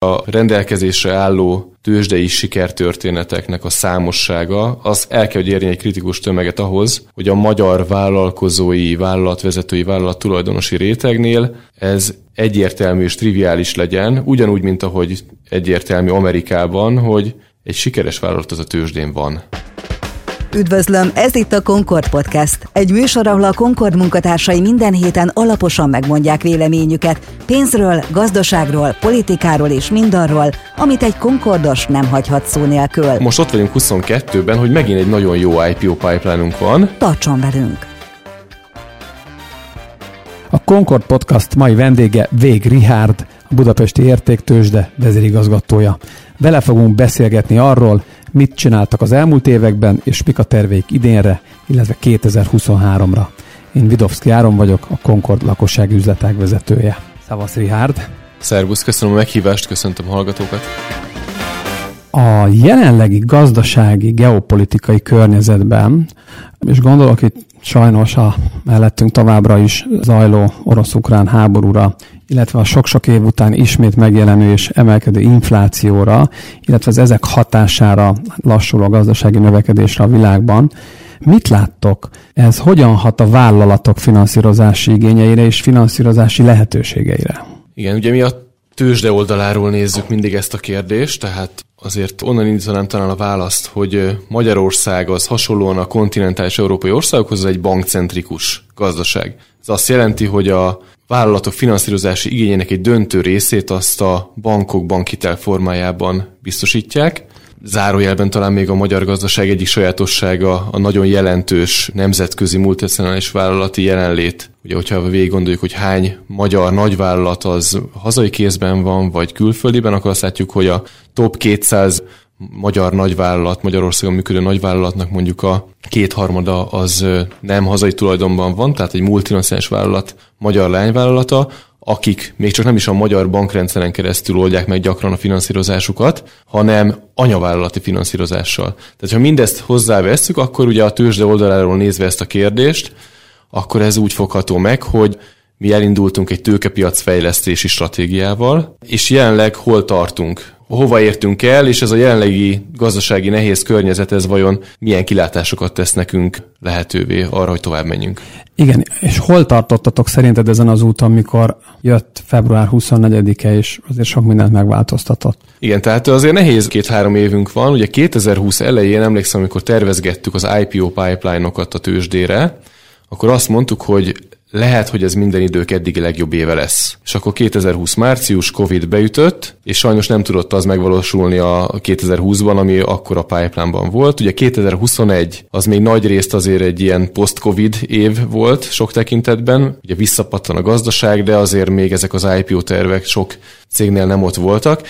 A rendelkezésre álló tőzsdei sikertörténeteknek a számossága, az el kell, hogy érjen egy kritikus tömeget ahhoz, hogy a magyar vállalkozói, vállalatvezetői, vállalat tulajdonosi rétegnél ez egyértelmű és triviális legyen, ugyanúgy, mint ahogy egyértelmű Amerikában, hogy egy sikeres vállalat az a tőzsdén van. Üdvözlöm, ez itt a Concord Podcast. Egy műsor, ahol a Concord munkatársai minden héten alaposan megmondják véleményüket pénzről, gazdaságról, politikáról és mindarról, amit egy Concordos nem hagyhat szó nélkül. Most ott vagyunk 22-ben, hogy megint egy nagyon jó IPO pipeline van. Tartson velünk! A Concord Podcast mai vendége Vég Rihárd, a Budapesti Értéktősde vezérigazgatója. Vele fogunk beszélgetni arról, mit csináltak az elmúlt években, és mik a terveik idénre, illetve 2023-ra. Én Vidovszki Áron vagyok, a Concord lakossági üzletág vezetője. Szavasz, Rihárd! Szervusz, köszönöm a meghívást, köszöntöm a hallgatókat! A jelenlegi gazdasági, geopolitikai környezetben, és gondolok itt sajnos a mellettünk továbbra is zajló orosz-ukrán háborúra, illetve a sok-sok év után ismét megjelenő és emelkedő inflációra, illetve az ezek hatására lassuló gazdasági növekedésre a világban. Mit láttok? Ez hogyan hat a vállalatok finanszírozási igényeire és finanszírozási lehetőségeire? Igen, ugye mi a tőzsde oldaláról nézzük mindig ezt a kérdést, tehát azért onnan indítanám talán a választ, hogy Magyarország az hasonlóan a kontinentális európai országokhoz egy bankcentrikus gazdaság. Ez azt jelenti, hogy a vállalatok finanszírozási igényének egy döntő részét azt a bankok bankhitel formájában biztosítják. Zárójelben talán még a magyar gazdaság egyik sajátossága a nagyon jelentős nemzetközi multinacionális vállalati jelenlét. Ugye, hogyha végig gondoljuk, hogy hány magyar nagyvállalat az hazai kézben van, vagy külföldiben, akkor azt látjuk, hogy a top 200 magyar nagyvállalat, Magyarországon működő nagyvállalatnak mondjuk a kétharmada az nem hazai tulajdonban van, tehát egy multinacionális vállalat magyar lányvállalata, akik még csak nem is a magyar bankrendszeren keresztül oldják meg gyakran a finanszírozásukat, hanem anyavállalati finanszírozással. Tehát ha mindezt hozzávesszük, akkor ugye a tőzsde oldaláról nézve ezt a kérdést, akkor ez úgy fogható meg, hogy mi elindultunk egy tőkepiac fejlesztési stratégiával, és jelenleg hol tartunk? Hova értünk el, és ez a jelenlegi gazdasági nehéz környezet, ez vajon milyen kilátásokat tesz nekünk lehetővé arra, hogy tovább menjünk. Igen, és hol tartottatok szerinted ezen az úton, mikor jött február 24-e, és azért sok mindent megváltoztatott? Igen, tehát azért nehéz két-három évünk van. Ugye 2020 elején emlékszem, amikor tervezgettük az IPO pipeline-okat a tőzsdére, akkor azt mondtuk, hogy lehet, hogy ez minden idők eddigi legjobb éve lesz. És akkor 2020 március, Covid beütött, és sajnos nem tudott az megvalósulni a 2020-ban, ami akkor a pipeline-ban volt. Ugye 2021 az még nagy részt azért egy ilyen post-Covid év volt sok tekintetben. Ugye visszapattan a gazdaság, de azért még ezek az IPO tervek sok cégnél nem ott voltak.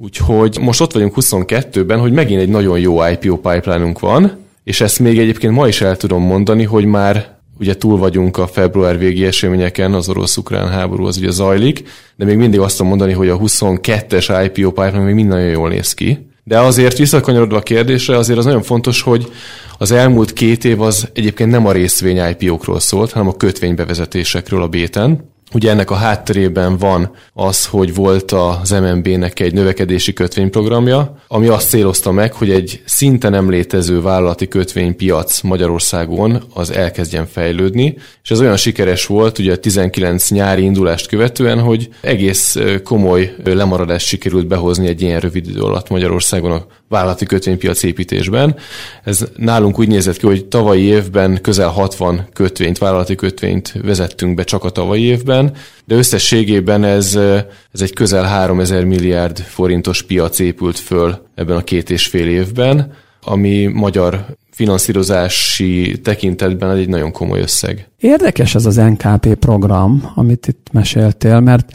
Úgyhogy most ott vagyunk 22-ben, hogy megint egy nagyon jó IPO pipeline van, és ezt még egyébként ma is el tudom mondani, hogy már ugye túl vagyunk a február végi eseményeken, az orosz-ukrán háború az ugye zajlik, de még mindig azt tudom mondani, hogy a 22-es IPO pipeline még minden nagyon jól néz ki. De azért visszakanyarodva a kérdésre, azért az nagyon fontos, hogy az elmúlt két év az egyébként nem a részvény IPO-król szólt, hanem a kötvénybevezetésekről a béten. Ugye ennek a hátterében van az, hogy volt az MNB-nek egy növekedési kötvényprogramja, ami azt célozta meg, hogy egy szinte nem létező vállalati kötvénypiac Magyarországon az elkezdjen fejlődni, és ez olyan sikeres volt, ugye a 19 nyári indulást követően, hogy egész komoly lemaradást sikerült behozni egy ilyen rövid idő alatt Magyarországon vállalati kötvénypiac építésben. Ez nálunk úgy nézett ki, hogy tavalyi évben közel 60 kötvényt, vállalati kötvényt vezettünk be csak a tavalyi évben, de összességében ez, ez egy közel 3000 milliárd forintos piac épült föl ebben a két és fél évben, ami magyar finanszírozási tekintetben egy nagyon komoly összeg. Érdekes ez az NKP program, amit itt meséltél, mert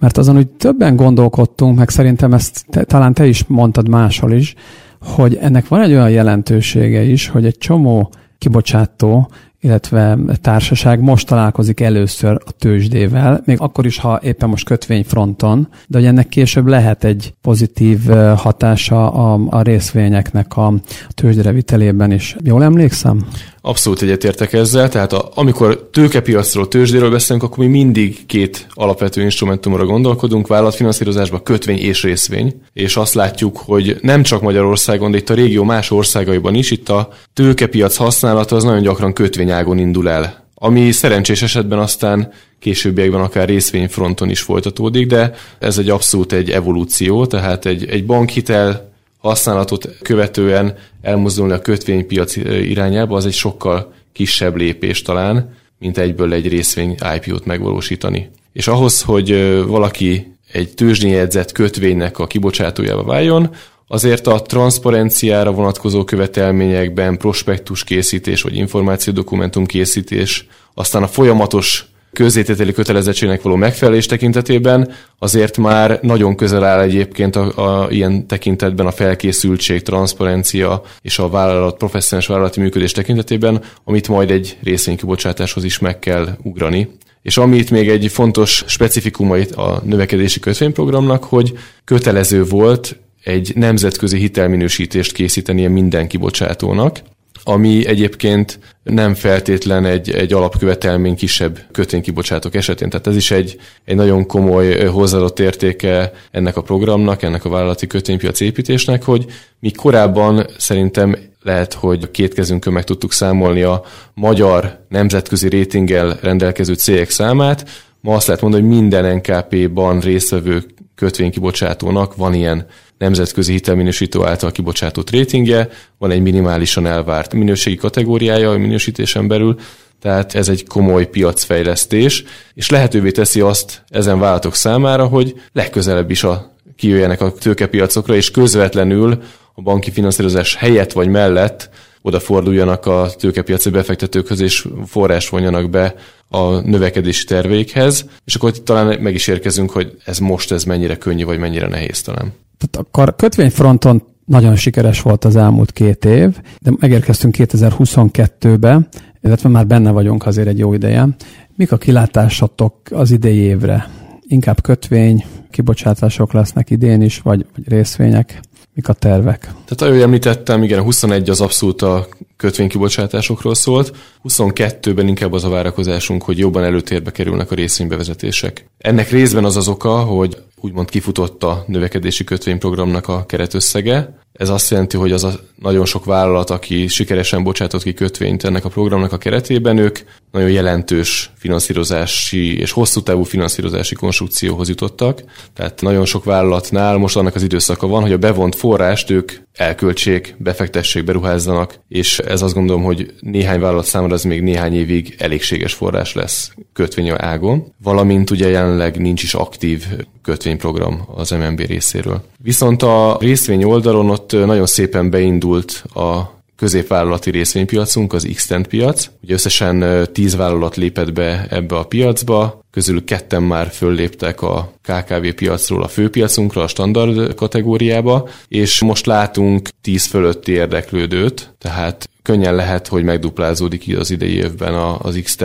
mert azon úgy többen gondolkodtunk, meg szerintem ezt te, talán te is mondtad máshol is, hogy ennek van egy olyan jelentősége is, hogy egy csomó kibocsátó, illetve társaság most találkozik először a tőzsdével, még akkor is, ha éppen most kötvényfronton, de hogy ennek később lehet egy pozitív hatása a, a részvényeknek a, tőzsdére vitelében is. Jól emlékszem? Abszolút egyetértek ezzel, tehát a, amikor tőkepiacról, tőzsdéről beszélünk, akkor mi mindig két alapvető instrumentumra gondolkodunk, vállalatfinanszírozásba kötvény és részvény, és azt látjuk, hogy nem csak Magyarországon, de itt a régió más országaiban is, itt a tőkepiac használata az nagyon gyakran kötvényágon indul el ami szerencsés esetben aztán későbbiekben akár részvényfronton is folytatódik, de ez egy abszolút egy evolúció, tehát egy, egy bankhitel használatot követően elmozdulni a kötvénypiac irányába, az egy sokkal kisebb lépés talán, mint egyből egy részvény IPO-t megvalósítani. És ahhoz, hogy valaki egy tőzsdényedzett kötvénynek a kibocsátójába váljon, azért a transzparenciára vonatkozó követelményekben prospektus készítés vagy információdokumentum készítés, aztán a folyamatos közzétételi kötelezettségnek való megfelelés tekintetében azért már nagyon közel áll egyébként a, a ilyen tekintetben a felkészültség, transzparencia és a vállalat, professzionális vállalati működés tekintetében, amit majd egy részvénykibocsátáshoz is meg kell ugrani. És ami itt még egy fontos specifikumait a növekedési kötvényprogramnak, hogy kötelező volt egy nemzetközi hitelminősítést készítenie minden kibocsátónak, ami egyébként nem feltétlen egy, egy alapkövetelmény kisebb kötvénykibocsátók esetén. Tehát ez is egy, egy nagyon komoly hozzáadott értéke ennek a programnak, ennek a vállalati kötvénypiac építésnek, hogy mi korábban szerintem lehet, hogy két kezünkön meg tudtuk számolni a magyar nemzetközi rétinggel rendelkező cégek számát. Ma azt lehet mondani, hogy minden NKP-ban résztvevő kötvénykibocsátónak van ilyen nemzetközi hitelminősítő által kibocsátott rétingje, van egy minimálisan elvárt minőségi kategóriája a minősítésen belül, tehát ez egy komoly piacfejlesztés, és lehetővé teszi azt ezen vállalatok számára, hogy legközelebb is a, kijöjjenek a tőkepiacokra, és közvetlenül a banki finanszírozás helyett vagy mellett odaforduljanak a tőkepiaci befektetőkhöz, és forrás vonjanak be a növekedési terveikhez, és akkor talán meg is érkezünk, hogy ez most ez mennyire könnyű, vagy mennyire nehéz talán. Tehát akkor kötvényfronton nagyon sikeres volt az elmúlt két év, de megérkeztünk 2022-be, illetve már benne vagyunk azért egy jó ideje. Mik a kilátásatok az idei évre? Inkább kötvény, kibocsátások lesznek idén is, vagy, vagy részvények? Mik a tervek? Tehát ahogy említettem, igen, 21 az abszolút a kötvénykibocsátásokról szólt, 22-ben inkább az a várakozásunk, hogy jobban előtérbe kerülnek a részvénybevezetések. Ennek részben az az oka, hogy úgymond kifutott a növekedési kötvényprogramnak a keretösszege. Ez azt jelenti, hogy az a nagyon sok vállalat, aki sikeresen bocsátott ki kötvényt ennek a programnak a keretében, ők nagyon jelentős finanszírozási és hosszú távú finanszírozási konstrukcióhoz jutottak. Tehát nagyon sok vállalatnál most annak az időszaka van, hogy a bevont forrást ők elköltsék, befektessék, beruházzanak, és ez azt gondolom, hogy néhány vállalat számára az még néhány évig elégséges forrás lesz kötvény ágon, valamint ugye jelenleg nincs is aktív kötvényprogram az MNB részéről. Viszont a részvény oldalon ott nagyon szépen beindult a középvállalati részvénypiacunk, az x piac. Ugye összesen 10 vállalat lépett be ebbe a piacba, közülük ketten már fölléptek a KKV piacról a főpiacunkra, a standard kategóriába, és most látunk 10 fölötti érdeklődőt, tehát könnyen lehet, hogy megduplázódik az idei évben az x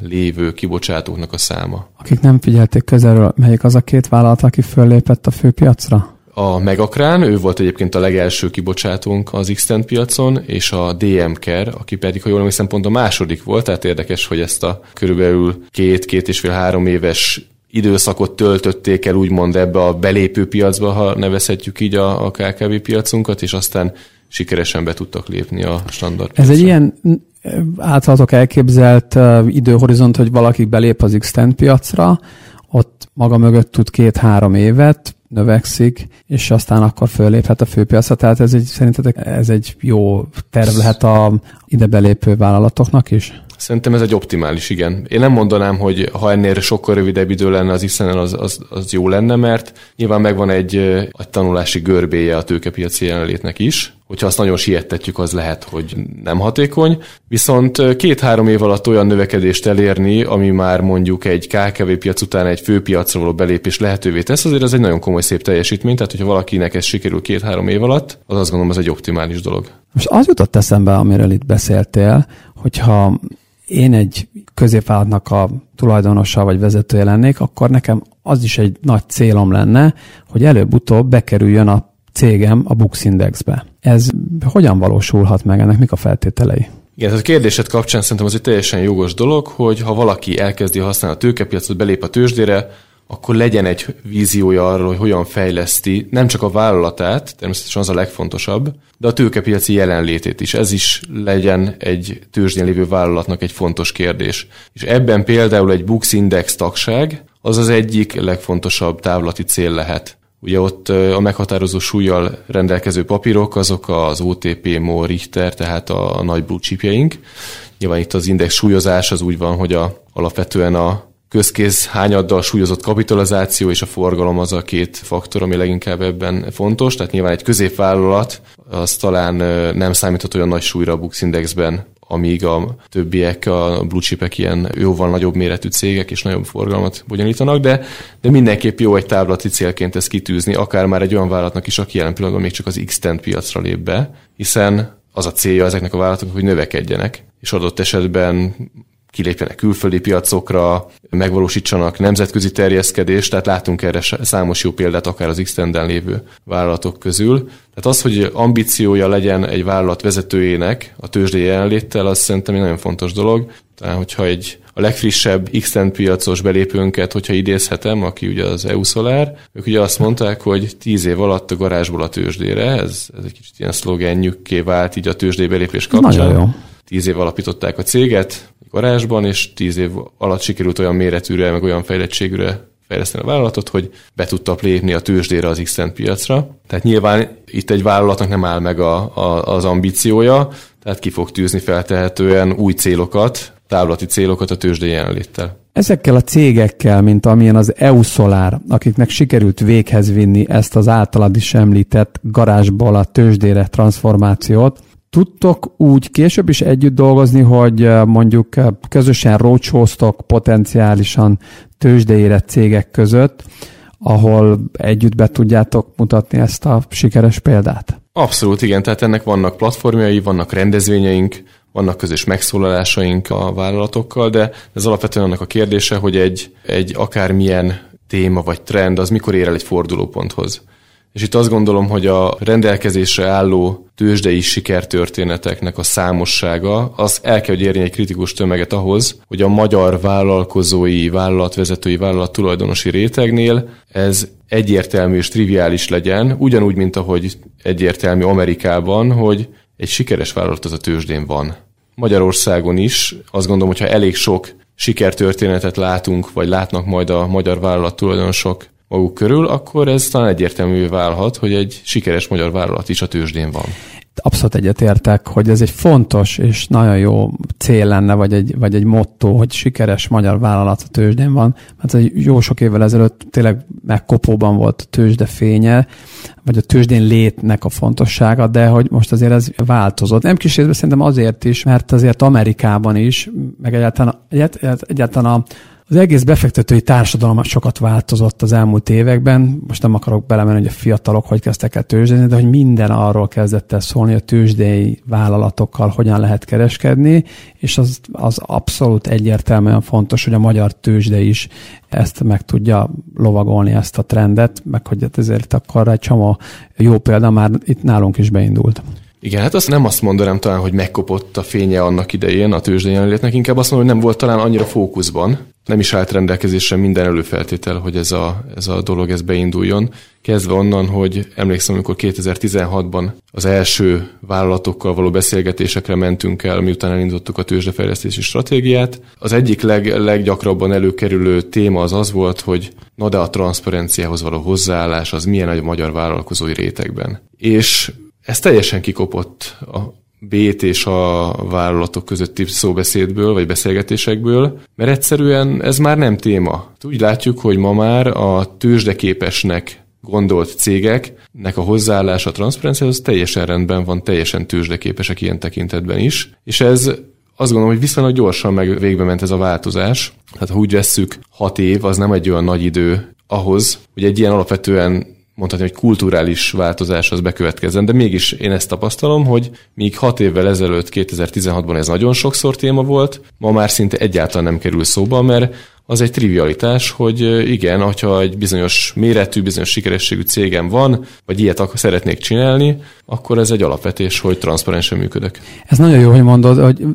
lévő kibocsátóknak a száma. Akik nem figyelték közelről, melyik az a két vállalat, aki föllépett a főpiacra? A Megakrán, ő volt egyébként a legelső kibocsátónk az x piacon, és a DM Care, aki pedig, ha jól emlékszem, pont a második volt, tehát érdekes, hogy ezt a körülbelül két-két és fél három éves időszakot töltötték el úgymond ebbe a belépő piacba, ha nevezhetjük így a, a KKV piacunkat, és aztán sikeresen be tudtak lépni a standard Ez egy ilyen általatok elképzelt uh, időhorizont, hogy valaki belép az x piacra, ott maga mögött tud két-három évet, növekszik, és aztán akkor föléphet a főpiacra. Tehát ez egy, szerintetek ez egy jó terv lehet a ide belépő vállalatoknak is? Szerintem ez egy optimális, igen. Én nem mondanám, hogy ha ennél sokkal rövidebb idő lenne az x az, az, az jó lenne, mert nyilván megvan egy, egy tanulási görbéje a tőkepiaci jelenlétnek is. Hogyha azt nagyon siettetjük, az lehet, hogy nem hatékony. Viszont két-három év alatt olyan növekedést elérni, ami már mondjuk egy KKV piac után egy főpiacra való belépés lehetővé tesz, azért ez egy nagyon komoly szép teljesítmény. Tehát, hogyha valakinek ez sikerül két-három év alatt, az azt gondolom, ez egy optimális dolog. Most az jutott eszembe, amiről itt beszéltél, hogyha én egy középvállalatnak a tulajdonosa vagy vezetője lennék, akkor nekem az is egy nagy célom lenne, hogy előbb-utóbb bekerüljön a cégem a Bux Indexbe. Ez hogyan valósulhat meg? Ennek mik a feltételei? Igen, tehát a kérdésed kapcsán szerintem az egy teljesen jogos dolog, hogy ha valaki elkezdi használni a tőkepiacot, belép a tőzsdére, akkor legyen egy víziója arról, hogy hogyan fejleszti nem csak a vállalatát, természetesen az a legfontosabb, de a tőkepiaci jelenlétét is. Ez is legyen egy tőzsdén lévő vállalatnak egy fontos kérdés. És ebben például egy Bux Index tagság az az egyik legfontosabb távlati cél lehet. Ugye ott a meghatározó súlyjal rendelkező papírok, azok az OTP, MO, Richter, tehát a, nagy blue chipjeink. Nyilván itt az index súlyozás az úgy van, hogy a, alapvetően a közkéz hányaddal súlyozott kapitalizáció és a forgalom az a két faktor, ami leginkább ebben fontos. Tehát nyilván egy középvállalat az talán nem számíthat olyan nagy súlyra a Bux Indexben, amíg a többiek, a blue chipek ilyen jóval nagyobb méretű cégek és nagyobb forgalmat bonyolítanak, de, de mindenképp jó egy táblati célként ezt kitűzni, akár már egy olyan vállalatnak is, aki jelen pillanatban még csak az X-Tent piacra lép be, hiszen az a célja ezeknek a vállalatoknak, hogy növekedjenek, és adott esetben kilépjenek külföldi piacokra, megvalósítsanak nemzetközi terjeszkedést, tehát látunk erre számos jó példát akár az x lévő vállalatok közül. Tehát az, hogy ambíciója legyen egy vállalat vezetőjének a tőzsdei jelenléttel, az szerintem egy nagyon fontos dolog. Tehát, hogyha egy a legfrissebb x piacos belépőnket, hogyha idézhetem, aki ugye az EU Solar, ők ugye azt mondták, hogy tíz év alatt a garázsból a tőzsdére, ez, ez egy kicsit ilyen szlogenjükké vált így a tőzsdei belépés kapcsán. Nagyon jó. Tíz év alapították a céget, garázsban, és tíz év alatt sikerült olyan méretűre, meg olyan fejlettségűre fejleszteni a vállalatot, hogy be tudta lépni a tőzsdére az x piacra. Tehát nyilván itt egy vállalatnak nem áll meg a, a, az ambíciója, tehát ki fog tűzni feltehetően új célokat, távlati célokat a tőzsdei jelenléttel. Ezekkel a cégekkel, mint amilyen az EU Solar, akiknek sikerült véghez vinni ezt az általad is említett garázsból a tőzsdére transformációt, tudtok úgy később is együtt dolgozni, hogy eh, mondjuk eh, közösen roadshowztok potenciálisan tőzsdeérett cégek között, ahol együtt be tudjátok mutatni ezt a sikeres példát? Abszolút, igen. Tehát ennek vannak platformjai, vannak rendezvényeink, vannak közös megszólalásaink a vállalatokkal, de ez alapvetően annak a kérdése, hogy egy, egy akármilyen téma vagy trend az mikor ér el egy fordulóponthoz. És itt azt gondolom, hogy a rendelkezésre álló tőzsdei sikertörténeteknek a számossága, az el kell, hogy érjen egy kritikus tömeget ahhoz, hogy a magyar vállalkozói, vállalatvezetői, vállalat tulajdonosi rétegnél ez egyértelmű és triviális legyen, ugyanúgy, mint ahogy egyértelmű Amerikában, hogy egy sikeres vállalat az a tőzsdén van. Magyarországon is azt gondolom, hogyha elég sok sikertörténetet látunk, vagy látnak majd a magyar vállalat tulajdonosok maguk körül, akkor ez talán egyértelmű válhat, hogy egy sikeres magyar vállalat is a tőzsdén van. Abszolút egyetértek, hogy ez egy fontos és nagyon jó cél lenne, vagy egy, vagy egy motto, hogy sikeres magyar vállalat a tőzsdén van. Mert egy jó sok évvel ezelőtt tényleg megkopóban volt a tőzsde fénye, vagy a tőzsdén létnek a fontossága, de hogy most azért ez változott. Nem kis részben szerintem azért is, mert azért Amerikában is, meg egyáltalán, egyáltalán a az egész befektetői társadalom sokat változott az elmúlt években. Most nem akarok belemenni, hogy a fiatalok hogy kezdtek el tőzsdézni, de hogy minden arról kezdett el szólni, a tőzsdei vállalatokkal hogyan lehet kereskedni, és az, az abszolút egyértelműen fontos, hogy a magyar tőzsde is ezt meg tudja lovagolni, ezt a trendet, meg hogy hát ezért akkor egy csomó jó példa már itt nálunk is beindult. Igen, hát azt nem azt mondanám talán, hogy megkopott a fénye annak idején a tőzsdei jelenlétnek, inkább azt mondom, hogy nem volt talán annyira fókuszban, nem is állt rendelkezésre minden előfeltétel, hogy ez a, ez a dolog ez beinduljon. Kezdve onnan, hogy emlékszem, amikor 2016-ban az első vállalatokkal való beszélgetésekre mentünk el, miután elindítottuk a tőzsdefejlesztési stratégiát. Az egyik leg, leggyakrabban előkerülő téma az az volt, hogy na de a transzparenciához való hozzáállás az milyen egy magyar vállalkozói rétegben. És ez teljesen kikopott a Bét és a vállalatok közötti szóbeszédből, vagy beszélgetésekből, mert egyszerűen ez már nem téma. Úgy látjuk, hogy ma már a tőzsdeképesnek gondolt cégeknek a hozzáállása a transzparenciához teljesen rendben van, teljesen tőzsdeképesek ilyen tekintetben is, és ez azt gondolom, hogy viszonylag gyorsan meg végbe ment ez a változás. Tehát ha úgy vesszük, hat év az nem egy olyan nagy idő ahhoz, hogy egy ilyen alapvetően mondhatni, hogy kulturális változás az bekövetkezzen, de mégis én ezt tapasztalom, hogy míg hat évvel ezelőtt, 2016-ban ez nagyon sokszor téma volt, ma már szinte egyáltalán nem kerül szóba, mert az egy trivialitás, hogy igen, hogyha egy bizonyos méretű, bizonyos sikerességű cégem van, vagy ilyet akar, szeretnék csinálni, akkor ez egy alapvetés, hogy transzparensen működök. Ez nagyon jó, hogy mondod, hogy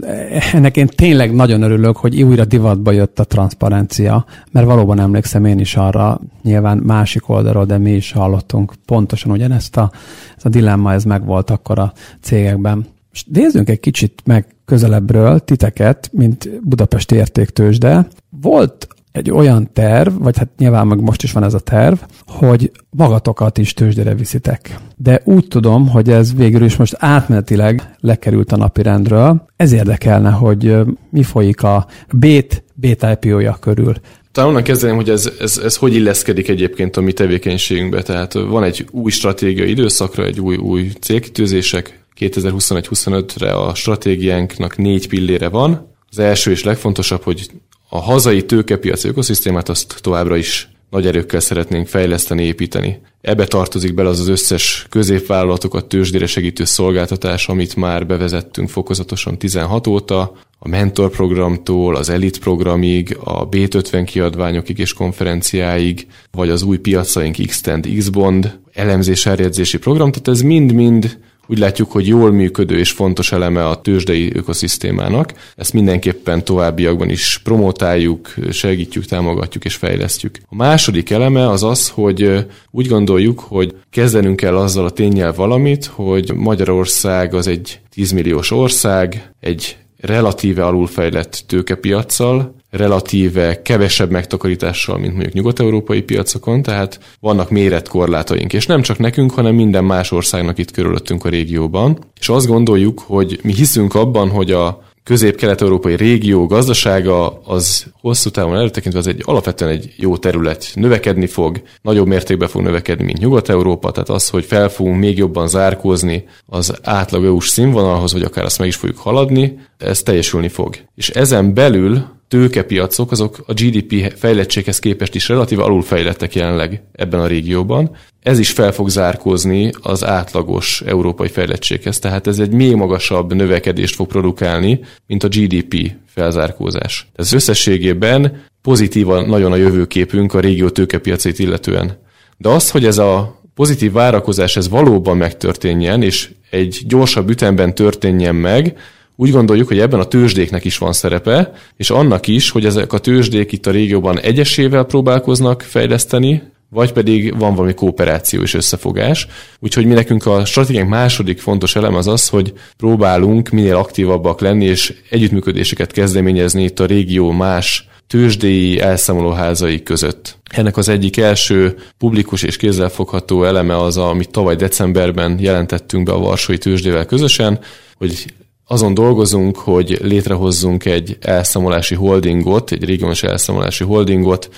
ennek én tényleg nagyon örülök, hogy újra divatba jött a transzparencia, mert valóban emlékszem én is arra, nyilván másik oldalról, de mi is hallottunk pontosan ugyanezt a, ez a dilemma, ez megvolt akkor a cégekben. És nézzünk egy kicsit meg közelebbről titeket, mint Budapesti értéktősde. Volt egy olyan terv, vagy hát nyilván meg most is van ez a terv, hogy magatokat is tőzsdére viszitek. De úgy tudom, hogy ez végül is most átmenetileg lekerült a napirendről. Ez érdekelne, hogy mi folyik a BÉT, BÉT IPO-ja körül. Talán onnan kezdeném, hogy ez, ez, ez hogy illeszkedik egyébként a mi tevékenységünkbe. Tehát van egy új stratégiai időszakra, egy új, új célkitűzések, 2021-25-re a stratégiánknak négy pillére van. Az első és legfontosabb, hogy a hazai tőkepiaci ökoszisztémát azt továbbra is nagy erőkkel szeretnénk fejleszteni, építeni. Ebbe tartozik bele az az összes középvállalatokat tőzsdére segítő szolgáltatás, amit már bevezettünk fokozatosan 16 óta, a mentor programtól, az elit programig, a B50 kiadványokig és konferenciáig, vagy az új piacaink Xtend, Xbond, elemzés eljegyzési program, tehát ez mind-mind úgy látjuk, hogy jól működő és fontos eleme a tőzsdei ökoszisztémának. Ezt mindenképpen továbbiakban is promotáljuk, segítjük, támogatjuk és fejlesztjük. A második eleme az az, hogy úgy gondoljuk, hogy kezdenünk kell azzal a tényel valamit, hogy Magyarország az egy 10 milliós ország, egy relatíve alulfejlett tőkepiacsal, relatíve kevesebb megtakarítással, mint mondjuk nyugat-európai piacokon, tehát vannak méretkorlátaink, és nem csak nekünk, hanem minden más országnak itt körülöttünk a régióban. És azt gondoljuk, hogy mi hiszünk abban, hogy a közép-kelet-európai régió gazdasága az hosszú távon előtekintve az egy alapvetően egy jó terület. Növekedni fog, nagyobb mértékben fog növekedni, mint Nyugat-Európa, tehát az, hogy fel fogunk még jobban zárkózni az átlag EU-s színvonalhoz, vagy akár azt meg is fogjuk haladni, ez teljesülni fog. És ezen belül tőkepiacok, azok a GDP fejlettséghez képest is relatíve alulfejlettek jelenleg ebben a régióban. Ez is fel fog zárkózni az átlagos európai fejlettséghez, tehát ez egy még magasabb növekedést fog produkálni, mint a GDP felzárkózás. Ez összességében pozitívan nagyon a jövőképünk a régió tőkepiacait illetően. De az, hogy ez a pozitív várakozás ez valóban megtörténjen, és egy gyorsabb ütemben történjen meg, úgy gondoljuk, hogy ebben a tőzsdéknek is van szerepe, és annak is, hogy ezek a tőzsdék itt a régióban egyesével próbálkoznak fejleszteni, vagy pedig van valami kooperáció és összefogás. Úgyhogy mi nekünk a stratégiánk második fontos elem az az, hogy próbálunk minél aktívabbak lenni, és együttműködéseket kezdeményezni itt a régió más tőzsdéi elszámolóházai között. Ennek az egyik első publikus és kézzelfogható eleme az, amit tavaly decemberben jelentettünk be a Varsói tőzsdével közösen, hogy azon dolgozunk, hogy létrehozzunk egy elszámolási holdingot, egy regionális elszámolási holdingot,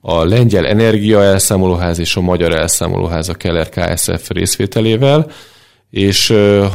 a lengyel energia elszámolóház és a magyar elszámolóház a Keller KSF részvételével, és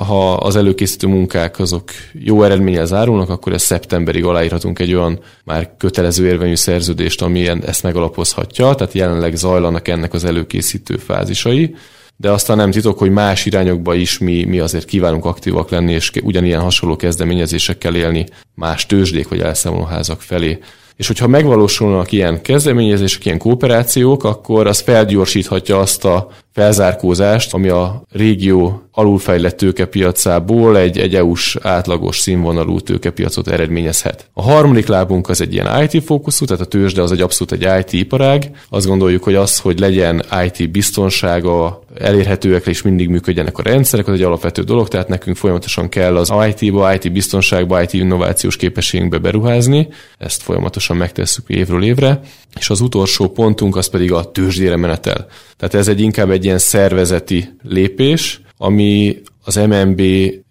ha az előkészítő munkák azok jó eredménnyel zárulnak, akkor ez szeptemberig aláírhatunk egy olyan már kötelező érvényű szerződést, ami ezt megalapozhatja, tehát jelenleg zajlanak ennek az előkészítő fázisai de aztán nem titok, hogy más irányokba is mi, mi azért kívánunk aktívak lenni, és ugyanilyen hasonló kezdeményezésekkel élni más tőzsdék vagy elszámolóházak felé. És hogyha megvalósulnak ilyen kezdeményezések, ilyen kooperációk, akkor az felgyorsíthatja azt a felzárkózást, ami a régió alulfejlett tőkepiacából egy, egy EU-s átlagos színvonalú tőkepiacot eredményezhet. A harmadik lábunk az egy ilyen IT fókuszú, tehát a tőzsde az egy abszolút egy IT iparág. Azt gondoljuk, hogy az, hogy legyen IT biztonsága, elérhetőek és mindig működjenek a rendszerek, az egy alapvető dolog, tehát nekünk folyamatosan kell az IT-ba, IT biztonságba, IT innovációs képességünkbe beruházni. Ezt folyamatosan megtesszük évről évre. És az utolsó pontunk az pedig a tőzsdére menetel. Tehát ez egy inkább egy ilyen szervezeti lépés, ami az MNB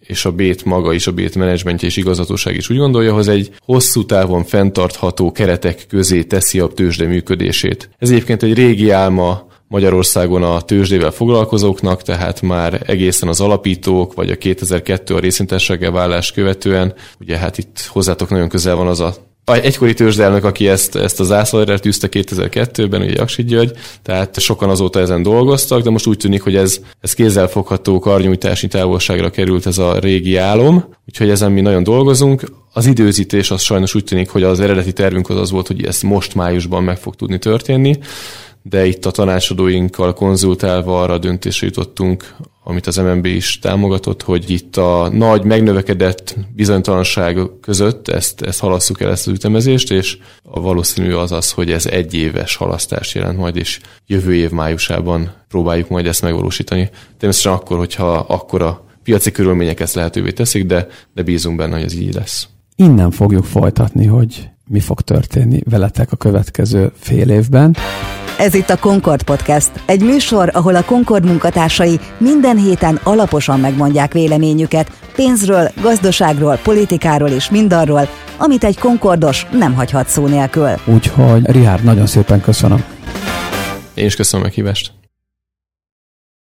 és a BÉT maga is, a BÉT menedzsmentje és igazgatóság is úgy gondolja, hogy egy hosszú távon fenntartható keretek közé teszi a tőzsde működését. Ez egyébként egy régi álma Magyarországon a tőzsdével foglalkozóknak, tehát már egészen az alapítók, vagy a 2002 a részintességgel vállás követően, ugye hát itt hozzátok nagyon közel van az a egykori tőzsdelnök, aki ezt, ezt az zászlóra tűzte 2002-ben, ugye Jaksi György, tehát sokan azóta ezen dolgoztak, de most úgy tűnik, hogy ez, ez kézzelfogható karnyújtási távolságra került ez a régi álom, úgyhogy ezen mi nagyon dolgozunk. Az időzítés az sajnos úgy tűnik, hogy az eredeti tervünk az az volt, hogy ez most májusban meg fog tudni történni, de itt a tanácsadóinkkal konzultálva arra a döntésre jutottunk, amit az MNB is támogatott, hogy itt a nagy megnövekedett bizonytalanság között ezt, ezt halasszuk el, ezt az ütemezést, és a valószínű az az, hogy ez egy éves halasztás jelent majd, és jövő év májusában próbáljuk majd ezt megvalósítani. Természetesen akkor, hogyha akkora piaci körülmények ezt lehetővé teszik, de, de bízunk benne, hogy ez így lesz. Innen fogjuk folytatni, hogy mi fog történni veletek a következő fél évben. Ez itt a Concord Podcast, egy műsor, ahol a Concord munkatársai minden héten alaposan megmondják véleményüket pénzről, gazdaságról, politikáról és mindarról, amit egy Concordos nem hagyhat szó nélkül. Úgyhogy Rihárd, nagyon szépen köszönöm. Én is köszönöm a meghívást.